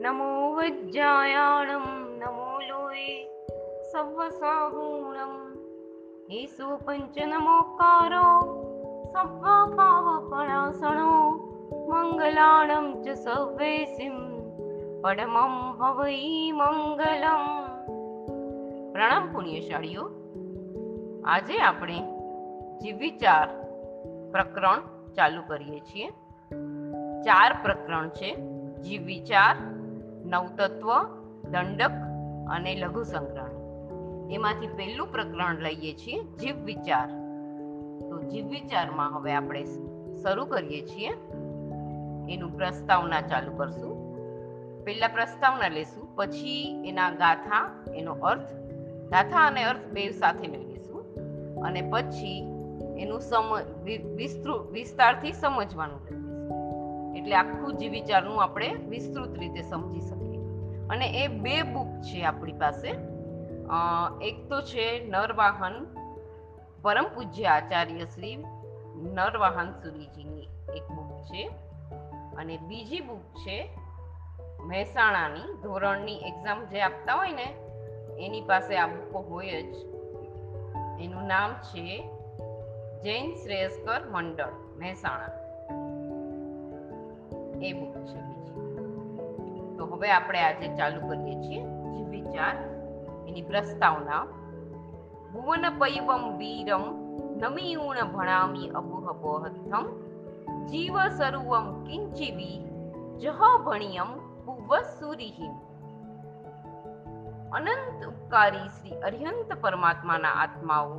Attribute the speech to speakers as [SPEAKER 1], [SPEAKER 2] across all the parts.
[SPEAKER 1] નમો વજ્જાયાણમ નમો લોય સર્વસાહૂણમ ઈસુ પંચ નમોકારો સર્વપાવપણાસણો મંગલાણમ ચ સર્વેસિમ પરમં હવૈ મંગલમ પ્રણામ પુણ્યશાળીઓ આજે આપણે જીવ વિચાર પ્રકરણ ચાલુ કરીએ છીએ. ચાર પ્રકરણ છે. જીવ વિચાર, નવતત્વ, દંડક અને લઘુ સંગ્રહણ. એમાંથી પહેલું પ્રકરણ લઈએ છીએ જીવ વિચાર. તો જીવ વિચારમાં હવે આપણે શરૂ કરીએ છીએ. એનું પ્રસ્તાવના ચાલુ કરશું. પહેલા પ્રસ્તાવના લેશું, પછી એના ગાથા, એનો અર્થ. ગાથા અને અર્થ બે સાથે મેળવીશું અને પછી એનું સમ વિસ્તૃત વિસ્તૃ, વિસ્તારથી સમજવાનું. લઈશું એટલે આખું જીવ વિચારનું આપણે વિસ્તૃત રીતે સમજી શકીએ. અને એ બે બુક છે આપણી પાસે. એક તો છે નરવાહન પરમ પૂજ્ય આચાર્ય શ્રી નરવાહન સુરીજીની એક બુક છે. અને બીજી બુક છે મહેસાણાની ધોરણની એક્ઝામ જે આપતા હોય ને, એની પાસે આ બુકો હોય જ. એનું નામ છે જૈન શ્રેયસ્કર મંડળ, મહેસાણા. એ બુક છે બીજી. તો હવે આપણે આજે ચાલુ કરીએ છીએ વિચાર, એની પ્રસ્તાવના. ભુવન પૈવમ વીરમ નમીયુણ ભણામી અબુહબોહથમ જીવ સરુવમ કિંચિવી જહ ભણિયમ ભુવ સુરીહિમ. અનંત ઉપકારી શ્રી અર્યંત પરમાત્માના આત્માઓ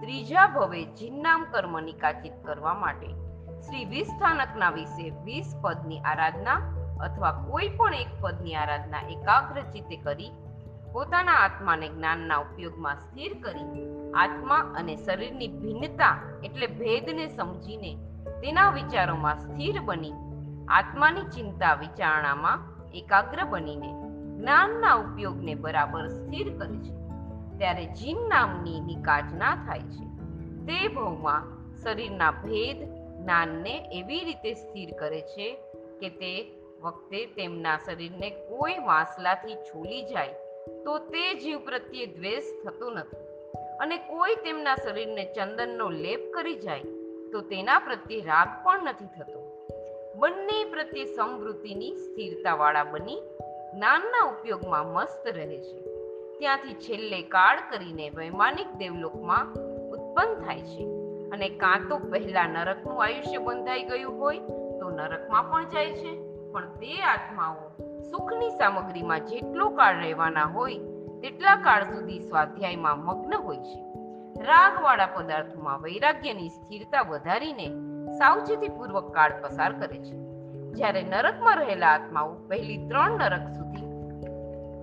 [SPEAKER 1] ત્રીજા ભવે જિન્નામ કર્મ કાચિત કરવા માટે શ્રી વીસ સ્થાનકના વિશે વીસ પદની આરાધના અથવા કોઈ પણ એક પદની આરાધના એકાગ્ર ચિત્તે કરી, પોતાના આત્માને જ્ઞાનના ઉપયોગમાં સ્થિર કરી, આત્મા અને શરીરની ભિન્નતા એટલે ભેદને સમજીને તેના વિચારોમાં સ્થિર બની, આત્માની ચિંતા વિચારણામાં એકાગ્ર બનીને જ્ઞાનના ઉપયોગને બરાબર સ્થિર કરે છે. ત્યારે જીન નામની નિકાચના થાય છે. તે ભવમાં શરીરના ભેદ જ્ઞાનને એવી રીતે સ્થિર કરે છે કે તે વખતે તેમના શરીરને કોઈ વાંસલાથી છોલી જાય, તો તે જીવ પ્રત્યે દ્વેષ થતો નથી. અને કોઈ તેમના શરીરને ચંદનનો લેપ કરી જાય, તો તેના પ્રત્યે રાગ પણ નથી થતો. બંને પ્રત્યે સમૃદ્ધિની સ્થિરતાવાળા બની જ્ઞાનના ઉપયોગમાં મસ્ત રહે છે. ત્યાંથી છેલ્લે કાળ કરીને વૈમાનિક દેવલોકમાં ઉત્પન્ન થાય છે. અને કાં તો પહેલા નરકનું આયુષ્ય બંધાઈ ગયું હોય તો નરકમાં પણ જાય છે. પણ તે આત્માઓ સુખની સામગ્રીમાં જેટલો કાળ રહેવાના હોય, તેટલા કાળ સુધી સ્વાધ્યાયમાં મગ્ન હોય છે. રાગવાળા પદાર્થોમાં વૈરાગ્યની સ્થિરતા વધારીને સાવચેતીપૂર્વક કાળ પસાર કરે છે. જ્યારે નરકમાં રહેલા આત્માઓ પહેલી ત્રણ નરક સુધી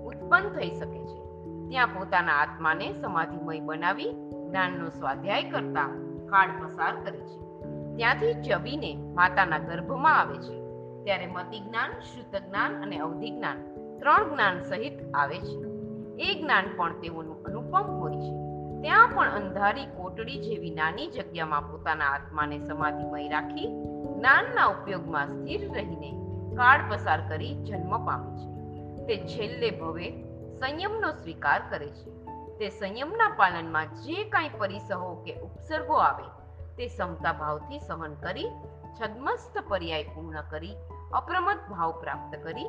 [SPEAKER 1] ઉત્પન્ન થઈ શકે છે. ત્યાં પોતાના આત્માને સમાધિમય બનાવી જ્ઞાનનો સ્વાધ્યાય કરતા કાળ પસાર કરે છે. ત્યાંથી ચવીને માતાના ગર્ભમાં આવે છે. ત્યારે મતિ જ્ઞાન, શુદ્ધ જ્ઞાન અને અવધિ જ્ઞાન ત્રણ જ્ઞાન સહિત આવે છે. એ જ્ઞાન પણ તેઓનું અનુપમ હોય છે. ત્યાં પણ અંધારી કોટડી જેવી નાની જગ્યામાં પોતાના આત્માને સમાધિમય રાખી જ્ઞાનના ઉપયોગમાં સ્થિર રહીને કાળ પસાર કરી જન્મ પામે છે. તે છેલ્લે ભવે સંયમનો સ્વીકાર કરે છે. તે સંયમના પાલનમાં જે કાંઈ પરિસહો કે ઉપસર્ગો આવે, તે સમતા ભાવથી સહન કરી, છદ્મસ્ત પર્યાય પૂર્ણ કરી અપ્રમત ભાવ પ્રાપ્ત કરી,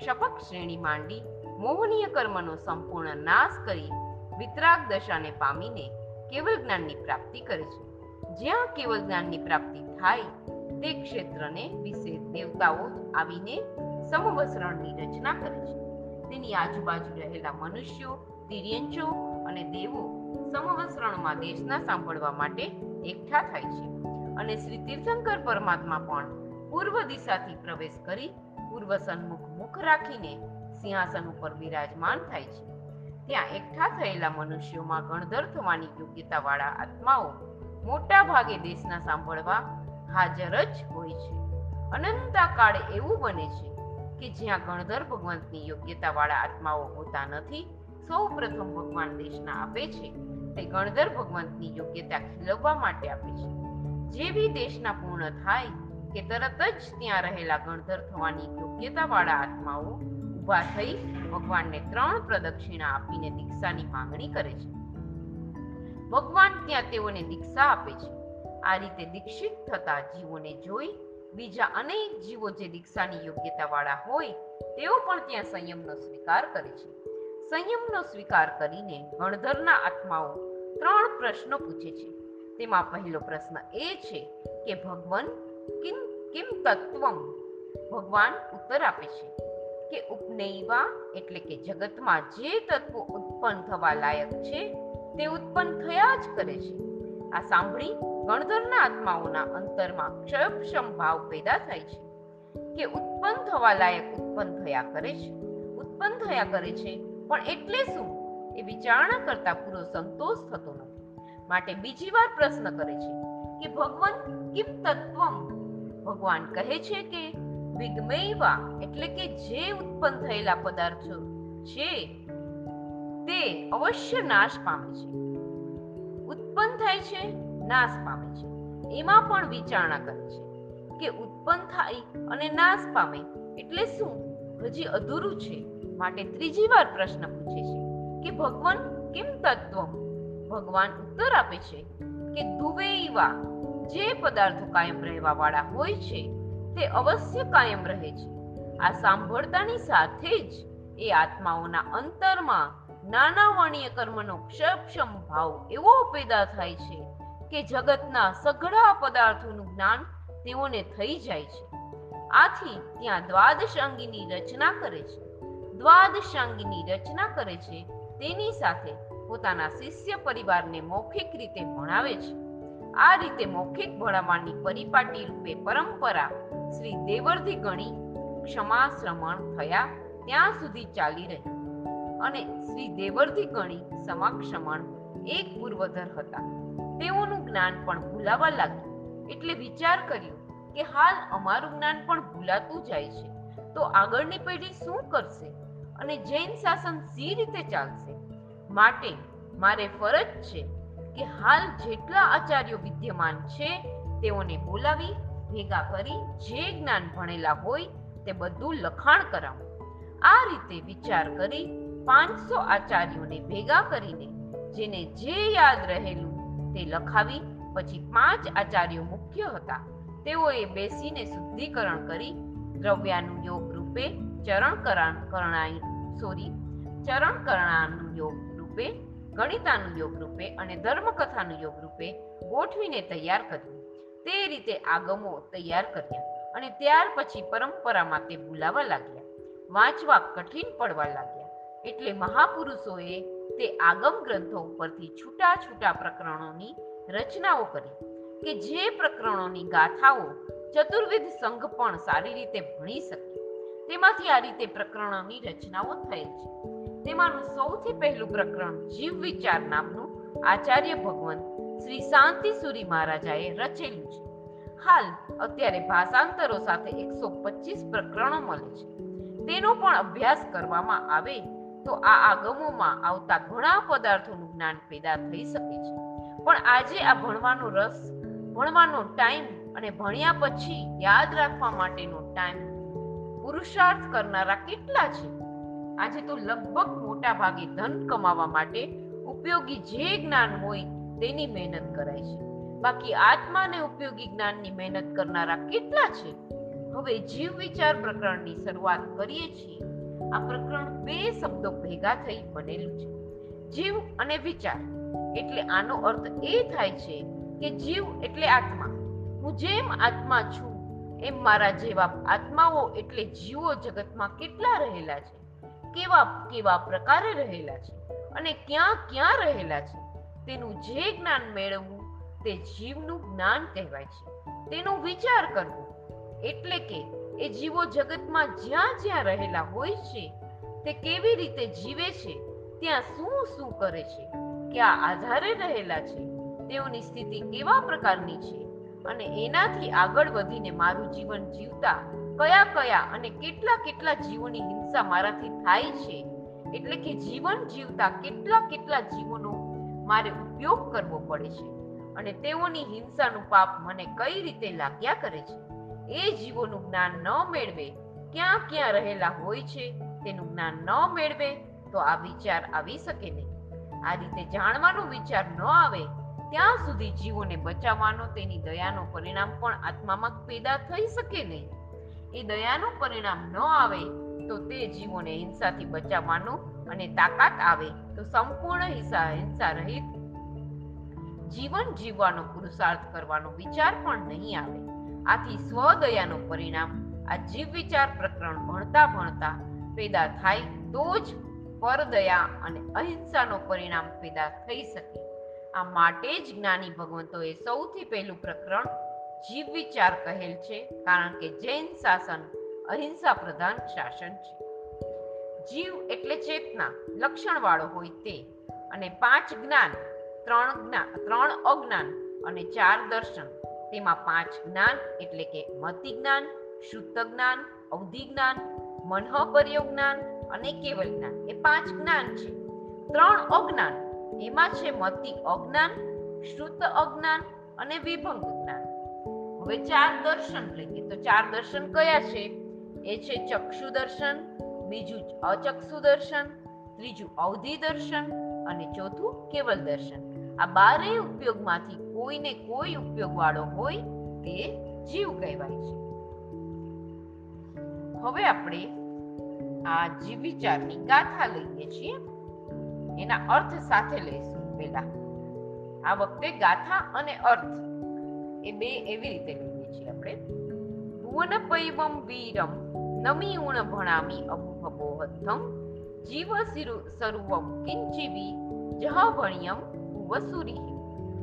[SPEAKER 1] ક્ષપક શ્રેણી માંડી, મોહનીય કર્મનો સંપૂર્ણ નાશ કરી, વિતરાગ દશાને પામીને કેવલ જ્ઞાનની પ્રાપ્તિ કરે છે. જ્યાં કેવલ જ્ઞાનની પ્રાપ્તિ થાય, તે ક્ષેત્રને વિશે દેવતાઓ આવીને સમવસરણની રચના કરે છે. તેની આજુબાજુ રહેલા મનુષ્યો તિર્યંચો અને દેવો સમવસરણમાં દેશના સાંભળવા માટે એકઠા થાય છે. અને શ્રી તીર્થંકર પરમાત્મા પણ પૂર્વ દિશાથી પ્રવેશ કરી પૂર્વ સન્મુખ મુખ રાખીને સિંહાસન ઉપર બિરાજમાન થાય છે. ત્યાં એકઠા થયેલા મનુષ્યોમાં ગણધર થવાની યોગ્યતાવાળા આત્માઓ મોટા ભાગે દેશના સાંભળવા હાજર જ હોય છે. અનંતા કાળે એવું બને છે કે જ્યાં ગણધર ભગવંતની યોગ્યતાવાળા આત્માઓ હોતા નથી સૌ પ્રથમ ભગવાન દેશના આપે છે તે ગણધર ભગવંતની યોગ્યતા ખીલવવા માટે આપે છે. જેવી દેશના પૂર્ણ થાય કે તરત જ ત્યાં રહેલા ગણધર થવાની યોગ્યતાવાળા આત્માઓ ઊભા થઈ ભગવાનને ત્રણ પ્રદક્ષિણા આપીને દીક્ષાની માંગણી કરે છે. ભગવાન ત્યાં તેઓને દીક્ષા આપે છે. આ રીતે દીક્ષિત થતા જીવોને જોઈ બીજા અનેક જીવો જે દીક્ષાની યોગ્યતાવાળા હોય તેઓ પણ ત્યાં સંયમનો સ્વીકાર કરે છે. સંયમનો સ્વીકાર કરીને ગણધરના આત્માઓ ત્રણ પ્રશ્નો પૂછે છે. તેમાં પહેલો પ્રશ્ન એ છે કે ભગવાન કિમ કિમ તત્વમ? ભગવાન ઉત્તર આપે છે કે ઉપનૈવા એટલે કે જગતમાં જે તત્વો ઉત્પન્ન થવા લાયક છે, તે ઉત્પન્ન થયા જ કરે છે. આ સાંભળી ગણધરના આત્માઓના અંતરમાં ક્ષયક્ષમ ભાવ પેદા થાય છે કે ઉત્પન્ન થવા લાયક ઉત્પન્ન થયા કરે છે. ઉત્પન્ન થયા કરે છે પણ એટલે શું? એ વિચારણા કરતા પૂરો સંતોષ થતો નથી. માટે બીજી વાર પ્રશ્ન કરે છે કે ભગવાન કિમ તત્વમ? ભગવાન કહે છે કે વિગમૈવા એટલે કે જે ઉત્પન્ન થયેલા પદાર્થો છે, તે અવશ્ય નાશ પામે છે. ઉત્પન્ન થાય છે, નાશ પામે છે. એમાં પણ વિચારણા કરે છે કે ઉત્પન્ન થાય અને નાશ પામે એટલે શું? હજી અધૂરું છે. માટે ત્રીજી વાર પ્રશ્ન પૂછે છે કે ભગવાન કેમ તત્વ? ભગવાન ઉત્તર આપે છે કે દુવેઈવા જે પદાર્થો કાયમ રહેવા વાળા હોય છે, તે અવશ્ય કાયમ રહે છે. આ સાંભળતાની સાથે જ એ આત્માઓના અંતરમાં નાના વાણીય કર્મનો ક્ષપક્ષમ ભાવ એવો પેદા થાય છે કે જગતના સઘળા પદાર્થોનું જ્ઞાન તેઓને થઈ જાય છે. આથી ત્યાં દ્વાદશ અંગીની રચના કરે છે. દ્વાદશાંગીની રચના કરે છે. તેની સાથે પોતાના શિષ્ય પરિવારને મૌખિક રીતે ભણાવે છે. આ રીતે મૌખિક ભણાવવાની પરિપાટી રૂપે પરંપરા શ્રી દેવરથી ગણી ક્ષમા શ્રમણ થયા ત્યાં સુધી ચાલી રહી. અને શ્રી દેવરથી ગણી સમાક્ષમણ એક પૂર્વધર હતા. તેઓનું જ્ઞાન પણ ભૂલાવા લાગ્યું. એટલે વિચાર કર્યો કે હાલ અમારું જ્ઞાન પણ ભૂલાતું જાય છે. તો આગળની પેઢી શું કરશે? અને જૈન શાસન સી રીતે ચાલશે? માટે મારે ફરજ છે કે હાલ જેટલા આચાર્યો વિદ્યમાન છે, તેઓને બોલાવી, ભેગા કરી જે જ્ઞાન ભણેલા હોય તે બધું લખાણ કરાવું. આ રીતે વિચાર કરી પાંચસો આચાર્યોને ભેગા કરીને જેને જે યાદ રહેલું તે લખાવી, પછી પાંચ આચાર્યો મુખ્ય હતા, તેઓએ બેસીને શુદ્ધિકરણ કરી દ્રવ્યાનું યોગ રૂપે ચરણ કરણાય સોરી ચરણ કરણાનું યોગ રૂપે, ગણિતાનું યોગ રૂપે અને ધર્મકથાનું યોગ રૂપે ગોઠવીને તૈયાર કર્યું. તે રીતે આગમો તૈયાર કર્યા અને ત્યાર પછી પરંપરામાં તે ભૂલાવા લાગ્યા. વાંચવા કઠિન પડવા લાગ્યા. એટલે મહાપુરુષોએ તે આગમ ગ્રંથો ઉપરથી છૂટા છૂટા પ્રકરણોની રચનાઓ કરી કે જે પ્રકરણોની ગાથાઓ ચતુર્વિધ સંઘ પણ સારી રીતે ભણી શકે. તેમાંથી આ રીતે પ્રકરણોની રચનાઓ થયેલ છે. તેમાંનું સૌથી પહેલું પ્રકરણ જીવ વિચાર નામનું આચાર્ય ભગવાન શ્રી શાંતિ સુરી મહારાજાએ રચેલું છે. હાલ અત્યારે ભાષાંતરો સાથે એકસો પચીસ પ્રકરણો મળે છે. તેનો પણ અભ્યાસ કરવામાં આવે તો આ આગમોમાં આવતા ઘણા પદાર્થોનું જ્ઞાન પેદા થઈ શકે છે. પણ આજે આ ભણવાનો રસ, ભણવાનો ટાઈમ અને ભણ્યા પછી યાદ રાખવા માટેનો ટાઈમ પુરુષાર્થ કરનારા કેટલા છે? આજે તો લગભગ મોટા ભાગે ધન કમાવા માટે ઉપયોગી જે જ્ઞાન હોય તેની મહેનત કરાય છે. બાકી આત્માને ઉપયોગી જ્ઞાનની મહેનત કરનારા કેટલા છે? હવે જીવ વિચાર પ્રકરણની શરૂઆત કરીએ છીએ. આ પ્રકરણ બે શબ્દો ભેગા થઈ બનેલું છે. જીવ અને વિચાર. એટલે આનો અર્થ એ થાય છે કે જીવ એટલે આત્મા. હું જેમ આત્મા છું એમ મારા જેવા આત્માઓ એટલે જીવો જગતમાં કેટલા રહેલા છે? કેવા કેવા પ્રકારે રહેલા છે? અને ક્યાં ક્યાં રહેલા છે? તેનું જે જ્ઞાન મેળવવું તે જીવનું જ્ઞાન કહેવાય છે. તેનો વિચાર કરવો એટલે કે એ જીવો જગતમાં જ્યાં જ્યાં રહેલા હોય છે, તે કેવી રીતે જીવે છે, ત્યાં શું શું કરે છે, ક્યાં આધારે રહેલા છે, તેઓની સ્થિતિ કેવા પ્રકારની છે અને એનાથી આગળ વધીને મારું જીવન જીવતા કયા કયા અને કેટલા કેટલા જીવોની હિંસા મારાથી થાય છે, એટલે કે જીવન જીવતા કેટલા કેટલા જીવોનો મારે ઉપયોગ કરવો પડે છે અને તેઓની હિંસાનું પાપ મને કઈ રીતે લાગ્યા કરે છે? એ જીવોનું જ્ઞાન ન મેળવે, ક્યાં ક્યાં રહેલા હોય છે, તેનું જ્ઞાન ન મેળવે, તો આ વિચાર આવી શકે નહીં. આ રીતે જાણવાનો વિચાર ન આવે ત્યાં સુધી જીવોને બચાવવાનો, તેની દયાનો પરિણામ પણ આત્મામાં પેદા થઈ શકે નહીં. એ દયાનું પરિણામ ન આવે તો તે જીવોને હિંસાથી બચાવવાનું અને તાકાત આવે તો સંપૂર્ણ હિંસા હિંસા રહિત જીવન જીવવાનો પુરુષાર્થ કરવાનો વિચાર પણ નહીં આવે. આથી સ્વદયાનું પરિણામ આ જીવ વિચાર પ્રકરણ ભણતા ભણતા પેદા થાય તો જ પરદયા અને અહિંસાનો પરિણામ પેદા થઈ શકે. આ માટે જ જ્ઞાની ભગવંતોએ સૌથી પહેલું પ્રકરણ જીવ વિચાર કહેલ છે, કારણ કે જૈન શાસન અહિંસા પ્રધાન શાસન છે. જીવ એટલે ચેતના લક્ષણ વાળો હોય તે, અને પાંચ જ્ઞાન, ત્રણ જ્ઞાન ત્રણ અજ્ઞાન અને ચાર દર્શન. તેમાં પાંચ જ્ઞાન એટલે કે મતિ જ્ઞાન, શુદ્ધ જ્ઞાન, અવધિ જ્ઞાન, મનઃપર્યો જ્ઞાન અને કેવલ જ્ઞાન. એ પાંચ જ્ઞાન છે. ત્રણ અજ્ઞાન એમાં છે મતિ અજ્ઞાન, શ્રુત અજ્ઞાન અને વિભંગ જ્ઞાન. હવે ચાર દર્શન લઈએ. તો ચાર દર્શન કયા છે? એ છે ચક્ષુ દર્શન, બીજું અચક્ષુ દર્શન, ત્રીજું અવધિ દર્શન અને ચોથું કેવલ દર્શન. આ બારેય ઉપયોગમાંથી કોઈને કોઈ ઉપયોગ વાળો હોય તે જીવ કહેવાય છે. હવે આપણે આ જીવ વિચારની ગાથા લઈએ છીએ. એના અર્થ સાથે લઈશું પહેલા. આ વખતે ગાથા અને અર્થ એ બે એવી રીતે લઈએ છીએ આપણે. ભુવન પૈવમ વીરમ, નમી ઉણ ભણામી અભુભબોહત્થમ જીવ સર્વમ કિંચીવી, જહ ભણ્યમ વસુરી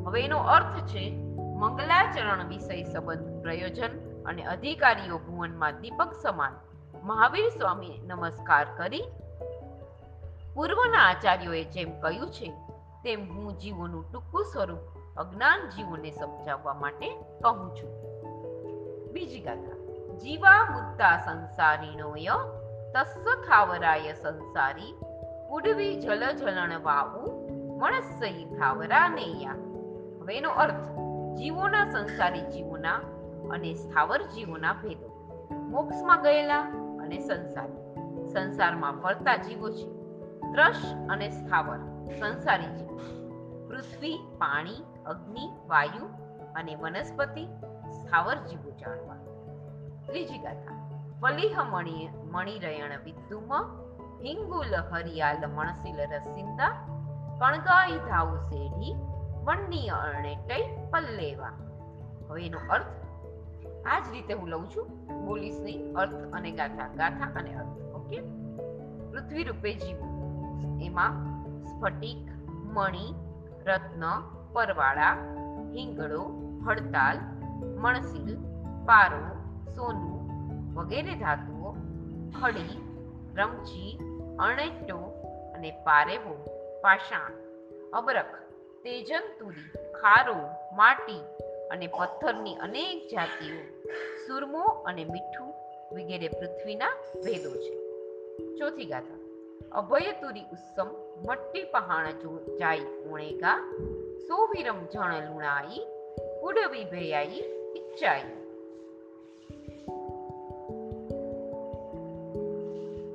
[SPEAKER 1] હવે એનો અર્થ છે મંગલાચરણ વિષય સંબંધ પ્રયોજન અને અધિકારીઓ ભુવનમાં દીપક સમાન. મહાવીર સ્વામી નમસ્કાર કરી. પૂર્વના આચાર્યોએ જેમ કહ્યું છે, તેમ હું જીવોનું ટૂંકું સ્વરૂપ અજ્ઞાન જીવોને સમજાવવા માટે કહું છું. બીજી ગાથા. જીવા મુદ્દા સંસારીણોય તસ્સ થાવરાય સંસારી, ઉડવી જલ જલણ વાવું મણસઈ થાવરા નૈયા. હવે એનો અર્થ, જીવોના સંસારી જીવોના અને સ્થાવર જીવોના ભેદો. મોક્ષમાં ગયેલા અને સંસારી. સંસારમાં ફરતા જીવો છે. ત્રશ અને સ્થાવર, સંસારી જીવો. પૃથ્વી, પાણી, અગ્નિ, વાયુ અને વનસ્પતિ સ્થાવર જીવો જાણવા. ત્રીજી ગાથા. ફલિહ મણિ, મણિરયણ વિદ્યુમ હિંગુલ હરિયાલ મણસિલ રસિંદા, કણગાઈ ધાવ સેઢી વણની અર્ણેટઈ પલ્લેવા. હવે એનો અર્થ? આ જ રીતે હું લઉં છું બોલીશ નહીં અર્થ અને ગાથા ગાથા અને અર્થ. ઓકે? પૃથ્વી રૂપે જીવો. એમાં સ્ફટિક, મણિ, રત્ન, પરવાળા, હિંગળો, હડતાલ, મણસીલ, પારો, સોનું વગેરે ધાતુઓ, ખડી, રમચી અણેટો અને પારેવો, પાષાણ, અબરખ તેજંતુરી ખારો, માટી અને પથ્થરની અનેક જાતિઓ, સુરમો અને મીઠું વગેરે પૃથ્વીના ભેદો છે. ચોથી ગાથા. અભયતુરી ઉત્સમ મટ્ટી પહાણ જાય ઉણેગા સોવિરમ જણ લુણાઈ, ઉડવી ભયાઈ ઈચ્છાઈ.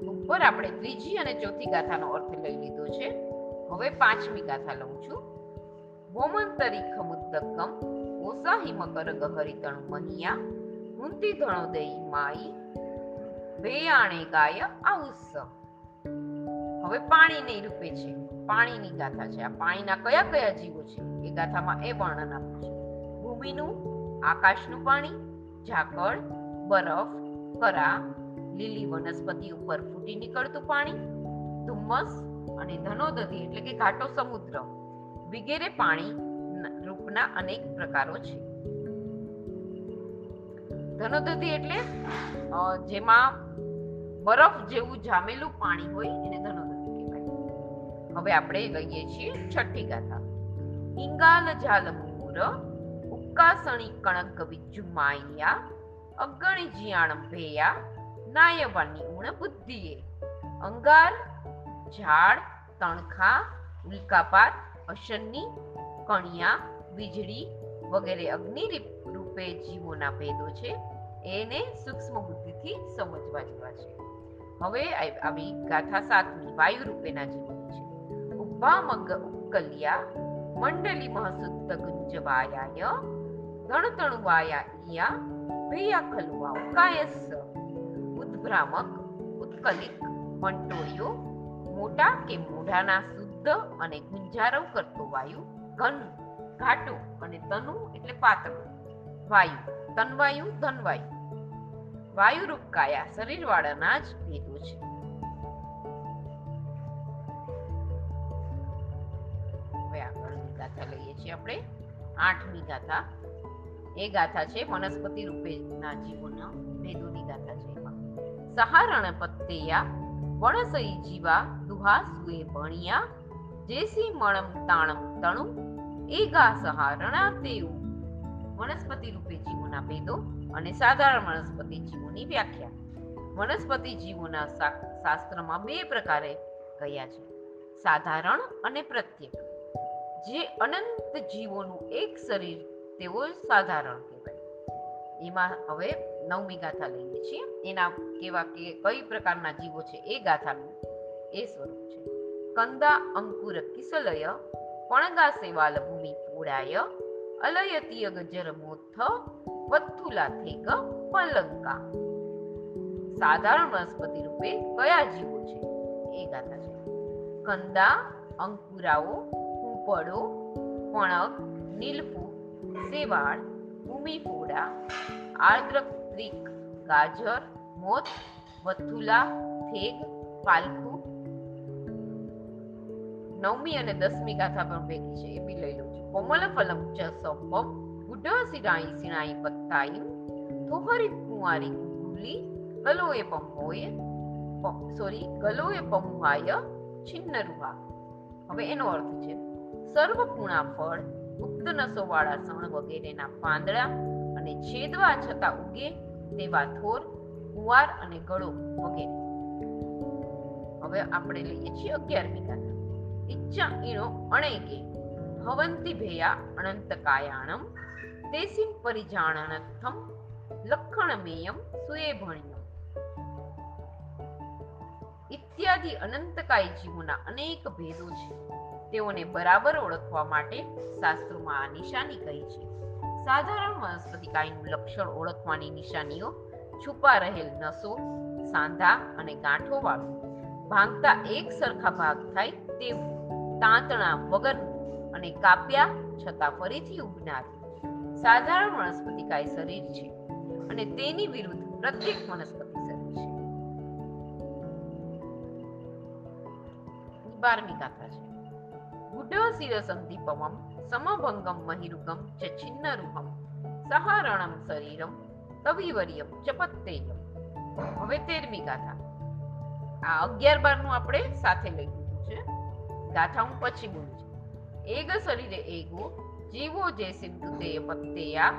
[SPEAKER 1] ઉપર આપણે ત્રીજી અને ચોથી ગાથાનો અર્થ લઈ લીધો છે. હવે પાંચમી ગાથા લઉં છું. ગોમંતરી ખમુદ્દકમ ઓસાહી મકર ગહરિતણ મહિયા, મુંતી ધણોદય માઈ, ભેયાણે ગાય આઉસ્સ હવે પાણીને રૂપે છે. પાણીની ગાથા છે. આ પાણીના કયા કયા જીવો છે? એ ગાથામાં એ વર્ણન આપ્યું છે. ભૂમિનું, આકાશનું પાણી, ઝાકળ, બરફ, કરા, લીલી વનસ્પતિ ઉપર ફૂટી નીકળતું પાણી, ધુમ્મસ અને ધનોદધી એટલે કે ઘાટો સમુદ્ર વગેરે પાણી રૂપના અનેક પ્રકારો છે. ધનોદધી એટલે જેમાં બરફ જેવું જામેલું પાણી હોય એને ધનોદધી હવે આપણે લઈએ છીએ છઠ્ઠી ગાથા. ઇંગાલ જાલ મૂર ઉક્કાસણી કણક વિજ્જુમાયા અગણી જીયાણ ભેયા, નાયવાની ઉણ બુદ્ધિએ. અંગાર, ઝાડ, તણખા, ઉલ્કાપાત, અશનની, કણિયા, વીજળી વગેરે અગ્નિ રૂપે જીવોના ભેદો છે. એને સૂક્ષ્મ બુદ્ધિથી સમજવા જેવા છે. હવે આવી ગાથા સાતમી વાયુ રૂપેના જીવની છે ઊભા ઉકલ્યા મંડલી મહસુદ્ધ ગુંજવાયાય ધણતણુવાયા ઈયા, ભૈયા ખલુવા કાયસ ઉદ્ભ્રામક, ઉત્કલિક, મંટોળિયો, મોટા કે મોઢાના શુદ્ધ અને ગુંજારવ કરતો વાયુ, ઘન, ઘાટો અને તનુ એટલે પાતળો. વાયુ, તનવાયુ, ધનવાયુ. વાયુરૂપ કાયા શરીરવાળાના જ ભેદો છે. ગાથા લઈએ છીએ આપણે. આઠમી ગાથા. એ ગાથા છે વનસ્પતિ રૂપેના જીવોના ભેદોની ગાથા છે સહારણ પત્તેયા વણસઈ જીવા દુહા સુએ ભણિયા. જેસી મણમ તાણમ તણુ. એગા સહારણા તેવું. વનસ્પતિ રૂપે જીવોના ભેદો અને સાધારણ વનસ્પતિ જીવોની વ્યાખ્યા. વનસ્પતિ જીવોના શાસ્ત્રમાં બે પ્રકારે કયા છે. સાધારણ અને પ્રત્યેક જે અનંત જીવોનું એક શરીર, તેઓ સાધારણ કહેવાય. એમાં હવે નવમી ગાથા લઈએ છીએ. એના કેવા કે કઈ પ્રકારના જીવો છે એ ગાથાનું એ સ્વરૂપ છે. કંદા અંકુર કિસલય, પણગા સેવાલ ભૂમિ પૂડાય અલયતીય ગજર મોથ વત્થુલા થેક પલંકા. સાધારણ વનસ્પતિ રૂપે કયા જીવો છે? એ ગાથા છે. કંદા અંકુરાઓ કૂંપળો પણક, નીલફૂ સેવાળ ભૂમિફોડા આર્દ્રક્રિક, ગાજર મોથ વથુલા, થેગ, પાલખુ, નવમી અને દસમી ગાથા પણ ભેગી છે, એ બી લઈ લઉં છું. કોમલ ફલમ ચ સંભવ ગુડ સિરાઈ સિણાઈ પત્તાઈ થોહરી કુંવારી ગુલી ગલોએ પંપોએ સોરી, ગલોએ પંપાય છિન્ન રૂહા હવે એનો અર્થ છે સર્વ પૂણા ફળ ગુપ્ત નસોવાળા સણ વગેરેના પાંદડા અને છેદવા છતાં ઉગે તેવા થોર, કુંવાર અને ગળો વગેરે. હવે આપણે લઈએ છીએ અગિયારમી ગાથા ઈચ્છા ઈણો અણેકે ભવંતિ ભેયા અનંત કાયાણમ તેસિન પરિજાણનથમ લક્ષણમેયમ સુએ ભણ્યમ ઇત્યાદિ અનંતકાય જીવોના અનેક ભેદો છે. તેઓને બરાબર ઓળખવા માટે શાસ્ત્રોમાં આ નિશાની કહી છે. સાધારણ વનસ્પતિકાયનું લક્ષણ ઓળખવાની નિશાનીઓ છુપા રહેલ નસો, સાંધા અને ગાંઠો વાળું ભાંગતા એક સરખા ભાગ થાય તેવું. તાંતણા વગર અને કાપ્યા છતાં ફરીથી ઉગનાર. સાધારણ વનસ્પતિકાય શરીર છે અને તેની વિરુદ્ધ પ્રત્યેક વનસ્પતિ શરીર છે. બારમી ગાથા છે. શિરસંધિપમમ સમભંગમ મહિરુગમ ચ છિન્નરૂહમ સહારણમ શરીરમ કવિવર્યમ ચપત્તેયમ હવે તેરમી ગાથા. આ અગિયાર બારનું આપણે સાથે લઈ લીધું છે. ગાથા હું પછી બોલું છું. એગ શરીરે એગો, જીવો જે સિંધુ તે પત્તેયા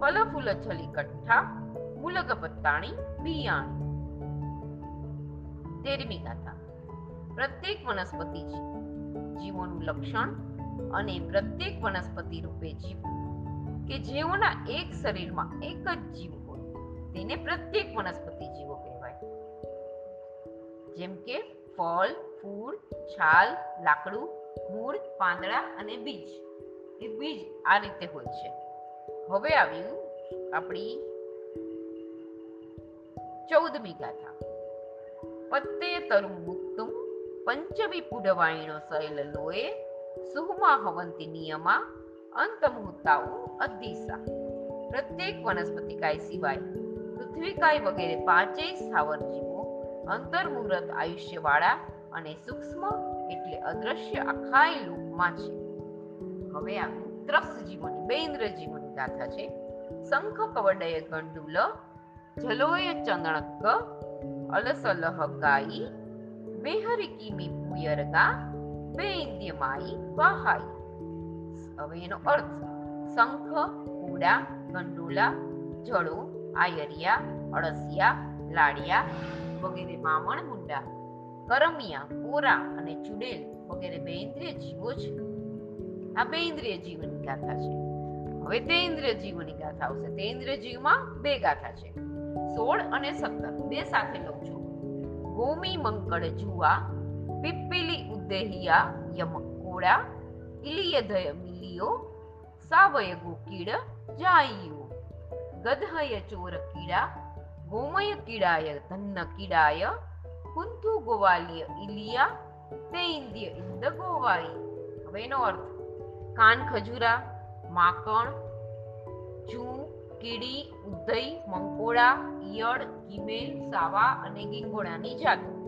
[SPEAKER 1] ફલ ફૂલ છલી કઠ્ઠા મુલગ પત્તાણી, બિયાણી. તેરમી ગાથા. પ્રત્યેક વનસ્પતિ જી- જીવોનું લક્ષણ અને પ્રત્યેક વનસ્પતિ રૂપે જીવ કે જેઓના એક શરીરમાં એક જ જીવ હોય, તેને પ્રત્યેક વનસ્પતિ જીવો કહેવાય. જેમ કે ફળ, ફૂલ, છાલ, લાકડું, મૂળ, પાંદડા અને બીજ. એ બીજ આ રીતે હોય છે. હવે આવ્યું આપણી ચૌદમી ગાથા. પત્તે મુક્તુમ પંચમી પુડવાણીનો સહેલ લોએ સુહમા હવંતિ નિયમા, અંતમુહૂર્તાઓ અદ્દીસા પ્રત્યેક વનસ્પતિકાય સિવાય પૃથ્વીકાય વગેરે પાંચેય સ્થાવર જીવો અંતર્મુહૂર્ત આયુષ્યવાળા અને સૂક્ષ્મ એટલે અદ્રશ્ય અખાય લોકમાં છે. હવે આ ત્રસ જીવોની બે ઇન્દ્ર જીવોની ગાથા છે. શંખ, કવડય, ગંડુલ, જલોય, ચંદણક અલસલહ ગાઈ બેહરિકીમી પુયરગા વૈદ્યમાઈ વાહાઈ હવે એનો અર્થ શંખ કુડા ગંડુલા જળો આયરિયા અળસિયા લાડિયા વગેરે મામણ મુંડા કરમિયા કોરા અને ચુડેલ વગેરે બે ઇન્દ્રિય જીવો છે આ બે ઇન્દ્રિય જીવની ગાથા છે હવે તે ઇન્દ્રિય જીવની ગાથા આવશે તે ઇન્દ્રિય જીવમાં બે ગાથા છે સોળ અને સત્તર બે સાથે લઉં છું ગોમી મંકળ જુવા પિપ્પિલી ઉદ્દેહિયા યમકોડા ઇલિયધય મિલિયો, સાવય ગોકીડ જાઈયો ગધય ચોર કીડા, ગોમય કીડાય ધન્ન કીડાય, કુંતુ ગોવાલિય ઇલિયા ઇન્દ્રિય ઇન્દ ગોવાઈ. હવે એનો અર્થ, કાન ખજૂરા, માકણ જૂ કીડી ઉદય મંકોડા ઈયળ કિમેલ સાવા અને ગીંગોળાની જાતો.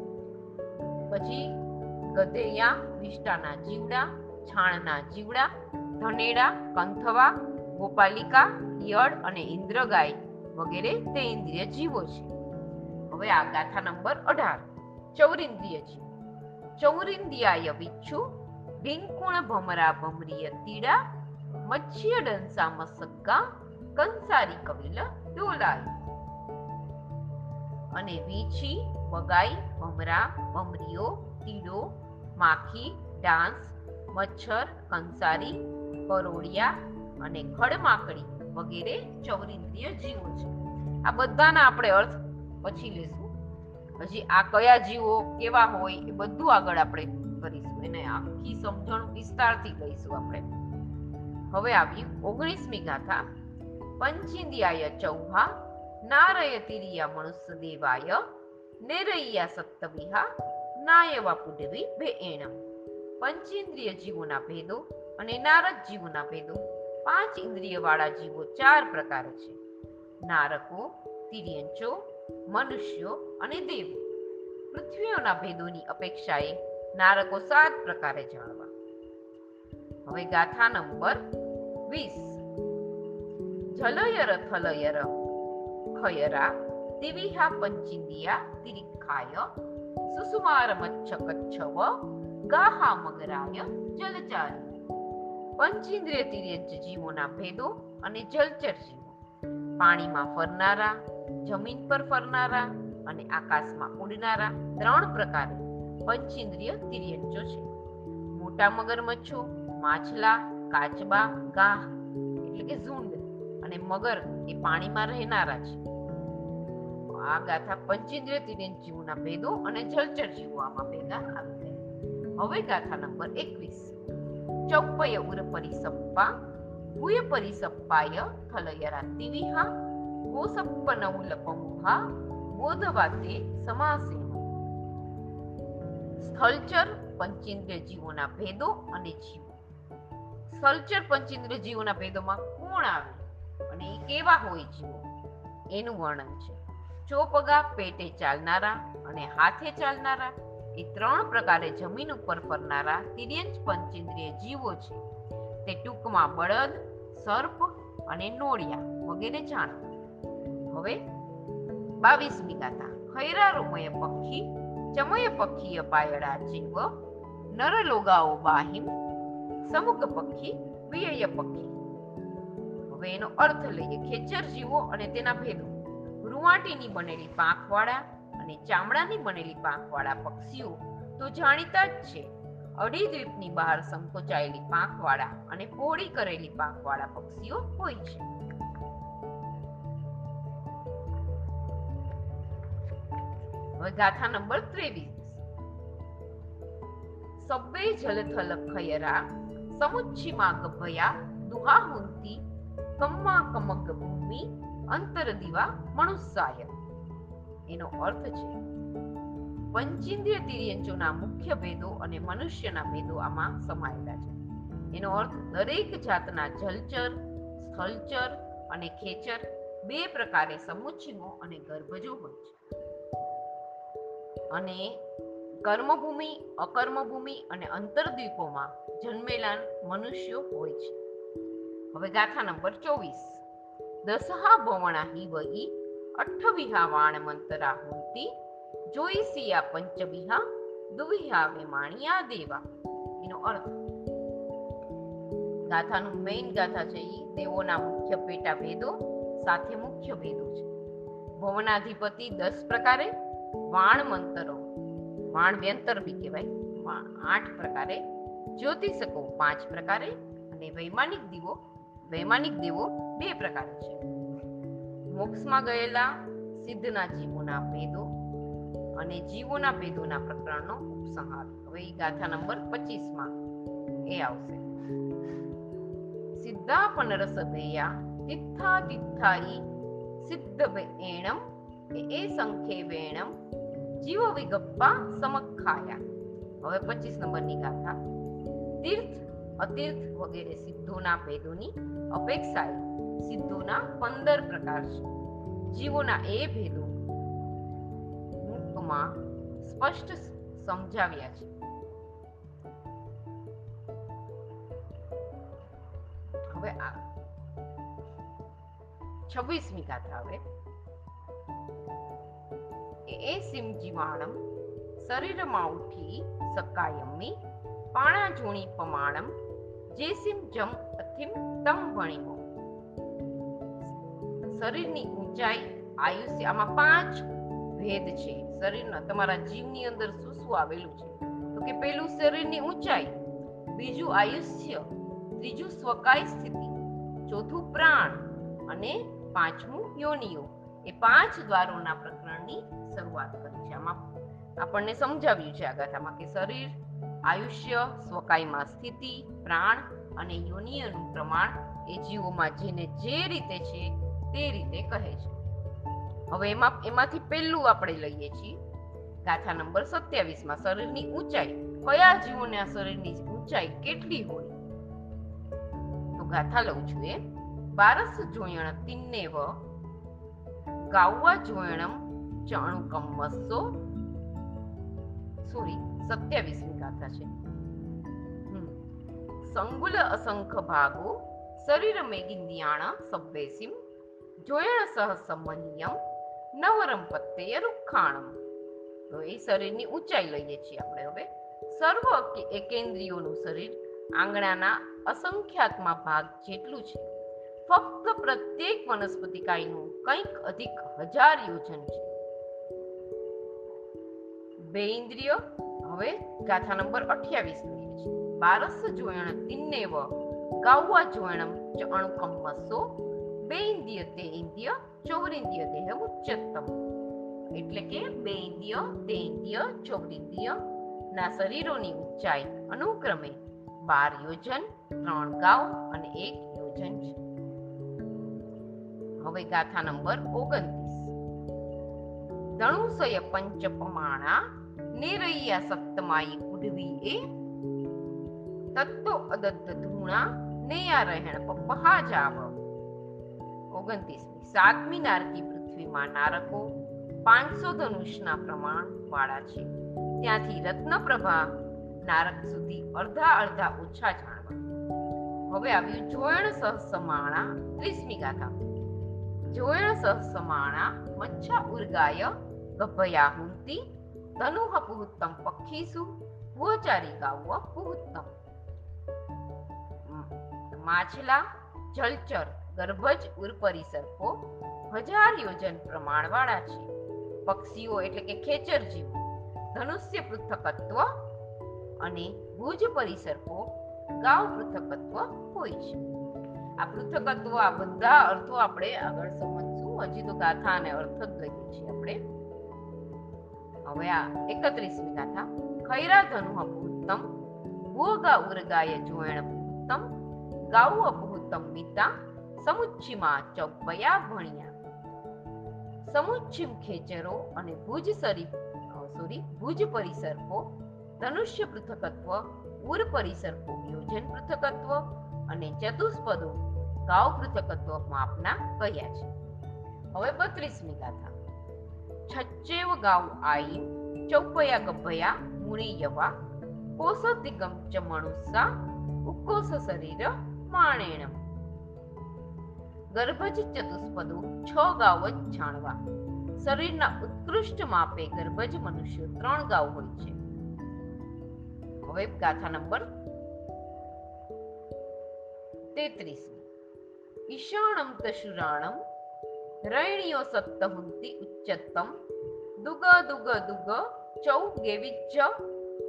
[SPEAKER 1] પછી ગધેયા વિષ્ટાના જીવડા, છાણના જીવડા, ધનેડા, કંથવા, ગોપાલિકા, ઈયળ અને ઇન્દ્રગાય વગેરે તે ઇન્દ્રિય જીવો છે. હવે આ ગાથા નંબર અઢાર. ચૌરિન્દ્રિય જીવ. ચૌરિન્દ્રિયાય વિચ્છુ ડિંકુણ ભમરા ભમરીય તીડા, મચ્છીય ડંસા મસગ્ગા કંસારી કવિલ ડોલાય અને વીછી, વગાઈ, ભમરા, ભમરીઓ, તીડો, માખી, ડાંસ, મચ્છર, કંસારી પરોળિયા અને ખડમાકડી વગેરે ચૌરિન્દ્રિય જીવો છે. આ બધાના આપણે અર્થ પછી લેશું. હજી આ કયા જીવો કેવા હોય એ બધું આગળ આપણે કરીશું. એને આખી સમજણ વિસ્તારથી કહીશું આપણે. હવે આવી ઓગણીસમી ગાથા. પંચિંદ્યાય ચૌહા નારય તિરિયા મનુષ્ય દેવાય નેરૈયા સપ્તવિહા નાય વાપુડવી ભેએણ પંચેન્દ્રિય જીવોના અને નારદ જીવોના ભેદો પાંચ ઇન્દ્રિય વાળા જીવો ચાર પ્રકાર છે નારકો તિર્યંચો મનુષ્યો અને દેવો પૃથ્વીઓના ભેદોની અપેક્ષાએ નારકો સાત પ્રકારે જાણવા હવે ગાથા નંબર વીસ જલયર થલયર ಖಯರ ದಿವಿಹ ಪಂಚಿಂದಿಯ ತಿರಿಕ್ಕಾಯ ಸುಸುಮಾರ ಮಚ್ಚ ಕಚ್ಚವ ગાહા મગરાય જલચારી પંચેન્દ્રિય તિર્યજ જીવોના ભેદો અને જલચર જીવો પાણીમાં ફરનારા જમીન પર ફરનારા અને આકાશમાં ઉડનારા ત્રણ પ્રકારે પંચેન્દ્રિય તિર્યજો છે. મોટા મગરમચ્છો, માછલા, કાચબા, ગાહ, એટલે કે ઝુંડ. અને મગર એ પાણીમાં રહેનારા છે. આ ગાથા પંચેન્દ્રિય તિર્યંચ જીવના ભેદો અને જલચર જીવો આમાં ભેગા આવી હવે ગાથા નંબર એકવીસ. ચૌપય ઉર પરિસપ્પા, ભૂય પરિસપ્પાય, થલયરા તિવિહા ગોસપ્પનૌલ પમુહા બોધવાતે સમાસે સ્થળચર પંચેન્દ્રિય જીવોના ભેદો અને જીવો. સ્થળચર પંચેન્દ્રિય જીવોના ભેદોમાં કોણ આવે? અને એ કેવા હોય જીવો એનું વર્ણન છે. ચોપગા પેટે ચાલનારા અને હાથે ચાલનારા, એ ત્રણ પ્રકારે જમીન ઉપર ફરનારા તિર્યંચ પંચેન્દ્રિય જીવો છે. તે ટૂંકમાં બળદ, સર્પ અને નોળિયા વગેરે જાણો હવે બાવીસમી ગાથા. ખૈરારોમય પક્ષી, ચમય પક્ષીય પાયડા જીવ, નરલોગાઓ બાહિમ સમુગ પક્ષી, વિયય પક્ષી. હવે એનો અર્થ લઈએ ખેચર જીવો અને તેના ભેદો. રૂવાટીની બનેલી પાંખવાળા અને ચામડાની બનેલી પાંખવાળા પક્ષીઓ તો જાણીતા જ છે. અડી દ્વીપની બહાર સંકોચાયેલી પાંખવાળા અને પહોળી કરેલી પાંખવાળા પક્ષીઓ હોય છે. હવે ગાથા નંબર ત્રેવીસ. સબ્બે જલથલ ખયરા સમુચ્છિમા ગભયા દુહા હુંતી કમ્મા કમક ભૂમિ અંતર દીવા મનુષ્યાય એનો અર્થ છે પંચેન્દ્રિય તિર્યંચોના મુખ્ય ભેદો અને મનુષ્યના ભેદો આમાં સમાયેલા છે એનો અર્થ દરેક જાતના જલચર સ્થળચર અને ખેચર બે પ્રકારે સમુચ્છિમો અને ગર્ભજો હોય છે અને કર્મભૂમિ અકર્મભૂમિ અને અંતરદ્વીપોમાં જન્મેલા મનુષ્યો હોય છે હવે ગાથા નંબર ચોવીસ. દસહા ભવણા વહી અઠ્ઠવિહા વાણ મંતરા હુંતી જોઈસિયા પંચવિહા દુવિહા વેમાણિયા દેવા. એનો અર્થ. ગાથાનું મેઇન ગાથા છે એ દેવોના મુખ્ય પેટા ભેદો, સાથે મુખ્ય ભેદો છે. ભવનાધિપતિ દસ પ્રકારે વાણ મંતરો વાણ વ્યંતર બી કહેવાય આઠ પ્રકારે, જ્યોતિષકો પાંચ પ્રકારે, અને વૈમાનિક દીવો વૈમાનિક દેવો બે પ્રકાર છે. મોક્ષમાં ગયેલા સિદ્ધના જીવોના ભેદો અને જીવોના ભેદોના પ્રકરણનો ઉપસંહાર. હવે ગાથા નંબર 25 માં એ આવશે. સિદ્ધા પનરસ ભેયા તિથા તિથાઈ સિદ્ધ એણમ એ સંખે વેણમ જીવ વિગપ્પા સમખાયા. હવે 25 નંબરની ગાથા. તીર્થ અતીર્થ વગેરે સિદ્ધોના ભેદોની અપેક્ષાએ સિદ્ધોના પંદર પ્રકાર છે. જીવોના એ ભેદો મૂકમાં સ્પષ્ટ સમજાવ્યા છે. હવે આ છવ્વીસમી ગાથા હવે. એ સિમ જીવાણમ શરીરમાં ઉઠી સકાયમી પાણા જોણી પમાણમ જેસિમ જમ અથિમ તમ વણિમો. શરીરની ઊંચાઈ, આયુષ્ય, આમાં પાંચ ભેદ છે. શરીરના તમારા જીવની અંદર શું શું આવેલું છે? તો કે પેલું શરીરની ઊંચાઈ, બીજું આયુષ્ય, ત્રીજું સ્વકાય સ્થિતિ, ચોથું પ્રાણ અને પાંચમું યોનિયો. એ પાંચ દ્વારોના પ્રકરણની શરૂઆત કરી છે. આમાં આપણને સમજાવ્યું છે આ ગાથામાં કે શરીર આયુષ્ય, સ્વકાયમાં સ્થિતિ, પ્રાણ અને યોનિયનું પ્રમાણ એ જીવોમાં જેને જે રીતે છે તે રીતે કહે છે. હવે એમાં, એમાંથી પહેલું આપણે લઈએ છીએ. ગાથા નંબર સત્યાવીસમાં શરીરની ઊંચાઈ. કયા જીવોને આ શરીરની ઊંચાઈ કેટલી હોય? તો ગાથા લઉં છું એ. બારસ જોયણ તિન્નેવ, ગાઉવા જોયણમ ચણુકમ વસ્સો સોરી સત્યાવીસમી ગાથા છે. સંગુલ અસંખ ભાગો, શરીર મેગિંદિયાણ સબ્બેસિમ જોયણ સહ સમન્યમ, નવરમ પત્તેય રૂખાણમ. તો એ શરીરની ઊંચાઈ લઈએ છીએ આપણે હવે. સર્વ એકેન્દ્રિયોનું શરીર આંગણાના અસંખ્યાતમાં ભાગ જેટલું છે. ફક્ત પ્રત્યેક વનસ્પતિકાયનું કંઈક અધિક હજાર યોજન છે. બે ઇન્દ્રિય હવે ગાથા નંબર અઠ્યાવીસ કહીએ છીએ બારસ જોયણ તિન્નેવ ગાવવા જોયણમ ચ અણુકમ્મસો બે ઇન્દ્રિય તે ઇન્દ્રિય ચૌરિન્દ્રિય દેહ ઉચ્ચતમ એટલે કે બે ઇન્દ્રિય, તે ઇન્દ્રિય ચૌરિન્દ્રિય ના શરીરોની ઊંચાઈ અનુક્રમે બાર યોજન, ત્રણ ગાવ અને એક યોજન છે. હવે ગાથા નંબર ઓગણત્રીસ. ધણુસય પંચ પમાણા નિરૈયા સપ્તમાઈ ઉડવી એ તત્તો અદત્ત ધૂણા નેયા રહેણ પપ્પહા જાવ ઓગણત્રીસમી સાતમી નારકી પૃથ્વીમાં નારકો પાંચસો ધનુષના પ્રમાણ વાળા છે ત્યાંથી રત્નપ્રભા નારક સુધી અડધા અડધા ઓછા જાણવા હવે આવ્યું જોયણ સહસમાણા ત્રીસમી ગાથા. જોયણ સહસમાણા મચ્છા ઉર્ગાય ગભયા હુંતી પુહુત્તમ પક્ષીસુ ગોચારી ગાવ પુહુત્તમ માછલા જલચર ગર્ભજ ઉર્પરી સર્પો હજાર યોજન પ્રમાણવાળા છે પક્ષીઓ એટલે કે ખેચર જીવો ધનુષ્ય પૃથકત્વ અને ભુજ પરિસર્પો ગાવ પૃથકત્વ હોય છે આ પૃથકત્વ આ બધા અર્થો આપણે આગળ સમજશું હજી તો ગાથા અને અર્થ જ લઈએ છીએ આપણે હવે આ એકત્રીસમી ગાથા. ખૈરા ધનુ અભૂતમ ભોગા ઉર્ગાય જોયણ ભૂતમ ગાઉ અભૂતમ મિતા સમુચ્છિમા ચૌપયા ભણ્યા. સમુચ્છિમ ખેચરો અને ભુજ સરી સોરી, ભુજ પરિસર્પો ધનુષ્ય પૃથકત્વ, ઉર પરિસર્પો યોજન પૃથકત્વ અને ચતુષ્પદો ગાવ પૃથકત્વ માપના કહ્યા છે. હવે બત્રીસમી ગાથા. ચૌપયા ગભયા મુનિ યવા કોસ દિગમ ચ મણુસા ઉકોસ શરીર માણેણમ ગર્ભજ ચતુષ્પદો છ ગાવ જ જાણવા શરીરના ઉત્કૃષ્ટ માપે ગર્ભજ મનુષ્ય ત્રણ ગાવ હોય છે. હવે ગાથા નંબર તેત્રીસ. ઈશાણમ તશુરાણમ રૈણીઓ સત્તહુંતિ ઉચ્ચતમ દુગ દુગ દુગ ચૌ ગેવિચ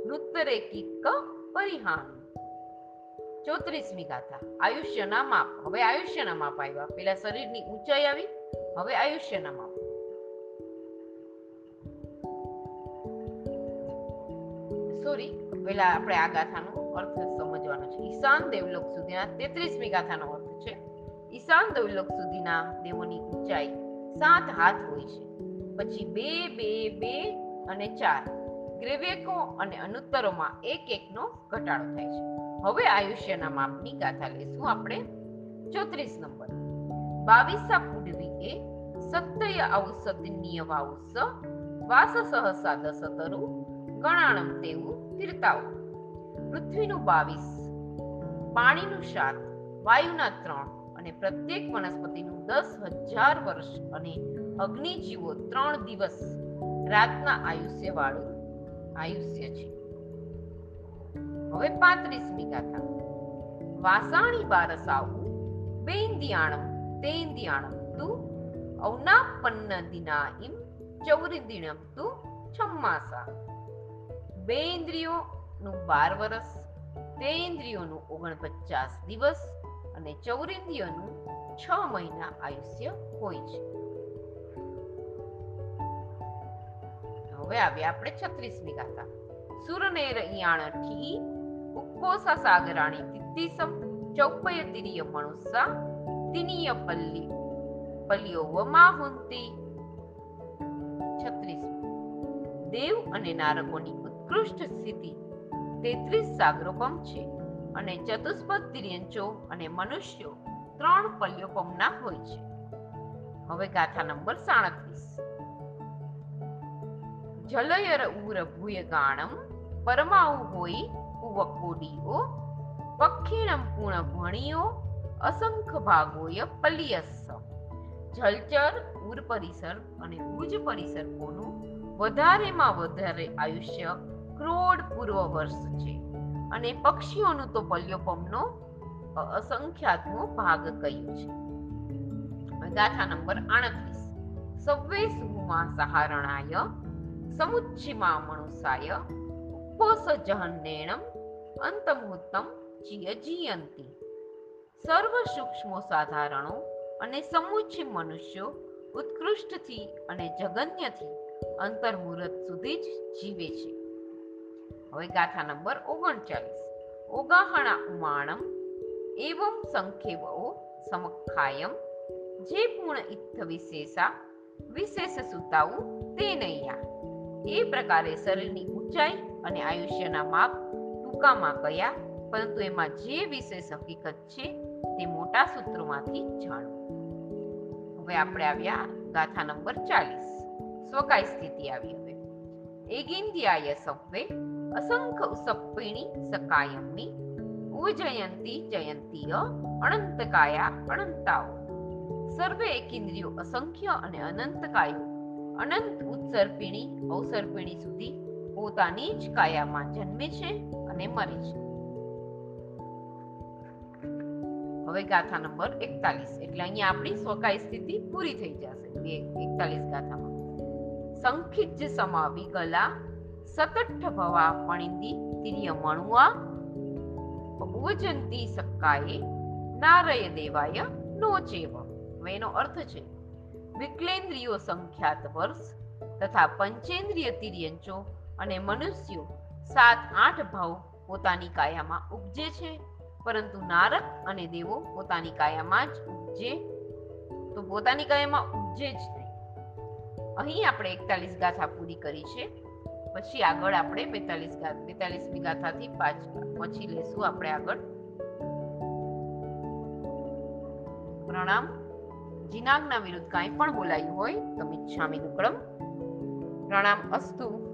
[SPEAKER 1] નૃત્તરે કિક પરિહાન ચોત્રીસમી ગાથા આયુષ્યના માપ હવે આયુષ્યના માપ આવ્યા પેલા શરીરની ઊંચાઈ આવી હવે આયુષ્યના માપ સોરી પેલા આપણે આ ગાથાનો અર્થ સમજવાનો છે. ઈશાન દેવલોક સુધીના તેત્રીસમી ગાથાનો અર્થ છે. ઈશાન દેવલોક સુધીના દેવોની ઊંચાઈ સાત હાથ હોય છે. પછી બે બે બે અને ચાર. ગ્રેવેકો અને અનુત્તરોમાં એક એકનો ઘટાડો થાય છે. હવે આયુષ્યના માપની ગાથા લેશું આપણે. ચોત્રીસ નંબર. બાવીસા પૂડવી એ સત્ય ઔષધિન્ય વાઉસ વાસ સહસા દસતરુ ગણાણમ તેવું તીર્તાઓ પૃથ્વીનું બાવીસ, પાણીનું સાત, વાયુના ત્રણ અને પ્રત્યેક વનસ્પતિનું દસ હજાર વર્ષ અને અગ્નિજીવો ત્રણ દિવસ રાતના આયુષ્ય વાળું આયુષ્ય છે. હવે પાંત્રીસમી ગાથા. વાસાણી બારસ આવું બેન્દિયાણમ તેન્દિયાણમ તુ, ઔનાપન્ન દિના ઇમ ચૌરિદિણમ તુ, છમ્માસા. બે ઇન્દ્રિયોનું બાર વર્ષ તે ઇન્દ્રિયોનું ઓગણપચાસ દિવસ અને ચૌરિન્દ્રિયોનું છ મહિના આયુષ્ય હોય છે. હવે આવ્યા આપણે છત્રીસમી ગાથા. સુરનેર ઈયાણઠી ઉક્કોસા સાગરાણી તિત્તિસમ ચૌપય તિરિય મણુસા તિનિય પલ્લી પલ્લીઓ વમા હુંતી છત્રીસમી. દેવ અને નારકોની ઉત્કૃષ્ટ સ્થિતિ તેત્રીસ સાગરોપમ છે અને ચતુષ્પદ તિર્યંચો અને મનુષ્યો ત્રણ પલ્યોપમના હોય છે. હવે ગાથા નંબર સાડત્રીસ. ઉર ભૂય ગાણમ પરમાઉ હોય ઉવકોડીઓ પક્ષીણમ પૂર્ણ ભણીઓ અસંખ ભાગોય પલિયસ જલચર ઉર પરિસર અને ભુજ પરિસર કોનું વધારેમાં વધારે આયુષ્ય ક્રોડ પૂર્વ વર્ષ છે અને પક્ષીઓનું તો પલ્યોપમનો અસંખ્યાતમો ભાગ કહ્યું છે ગાથા નંબર આડત્રીસ સવ્વે સુમા સહારણાય ઉપોસ જહન્નેણમ અંતમુત્તમ ચિય જીયંતી સર્વ સૂક્ષ્મો સાધારણો અને સમુચ્ચ મનુષ્યો ઉત્કૃષ્ટથી અને જગન્યથી અંતર્મુહૂર્ત સુધી જ જીવે છે હવે ગાથા નંબર ઓગણચાલીસ. ઓગાહણા ઉમાણમ એવમ સંખેવો સમખાયમ જે પૂર્ણ ઇત્થ વિશેષા વિશેષ સુતાવું તે નૈયા। એ પ્રકારે શરીરની ઊંચાઈ અને આયુષ્યના માપ ટૂંકામાં કયા, પરંતુ એમાં જે વિશેષ હકીકત છે તે મોટા સૂત્રોમાંથી જાણો હવે આપણે આવ્યા ગાથા નંબર ચાલીસ. સ્વકાય સ્થિતિ આવી હવે. એગિંદ્યાય સપ્વે અસંખ ઉસપ્પિણી સકાયમની ઉજયંતી જયંતીય અનંતકાયા અનંતાઓ. સર્વે એકેન્દ્રિયો અસંખ્ય અને અનંતકાયો અનંત ઉત્સર્પિણી અવસર્પિણી સુધી પોતાની જ કાયામાં જન્મે છે અને મરે છે. હવે ગાથા નંબર એકતાલીસ. એટલે અહીંયા આપણી સ્વકાય સ્થિતિ પૂરી થઈ જશે. એકતાલીસ ગાથામાં. સંખિજ સમાવી ગલા, સતઠ ભવા પણિંદી તિર્ય મણુઆ ઉવજંતી સક્કાએ, નારય દેવાય નો ચેવ હવે એનો અર્થ છે વિકલેન્દ્રિયો સંખ્યાત વર્ષ તથા પંચેન્દ્રિય તિર્યંચો અને મનુષ્યો સાત આઠ ભાવ પોતાની કાયામાં ઉપજે છે. પરંતુ નારક અને દેવો પોતાની કાયામાં જ ઉપજે. તો પોતાની કાયામાં ઉપજે જ નહીં. અહીં આપણે એકતાલીસ ગાથા પૂરી કરી છે. પછી આગળ આપણે બેતાલીસ બેતાલીસમી ગાથાથી પાંચ પછી લેશું આપણે આગળ. પ્રણામ. જીનાગના વિરુદ્ધ કાંઈ પણ બોલાયું હોય તો મિચ્છામી દુક્કડમ પ્રણામ અસ્તુ.